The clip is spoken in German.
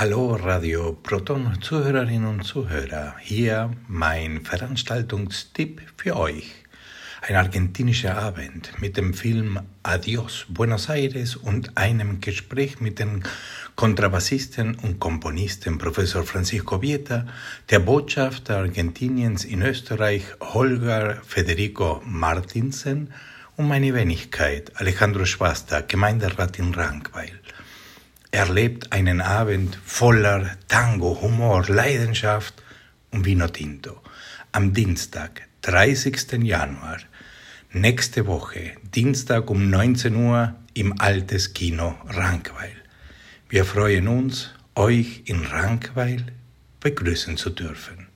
Hallo Radio Proton Zuhörerinnen und Zuhörer. Hier mein Veranstaltungstipp für euch. Ein argentinischer Abend mit dem Film Adios Buenos Aires und einem Gespräch mit dem Kontrabassisten und Komponisten Professor Francisco Vieta, der Botschafter Argentiniens in Österreich Holger Federico Martinsen und meine Wenigkeit Alejandro Schwasta, Gemeinderat in Rankweil erlebt einen Abend voller Tango, Humor, Leidenschaft und Vino Tinto. Am Dienstag, 30. Januar, nächste Woche, Dienstag um 19 Uhr im Altes Kino Rankweil. Wir freuen uns, euch in Rankweil begrüßen zu dürfen.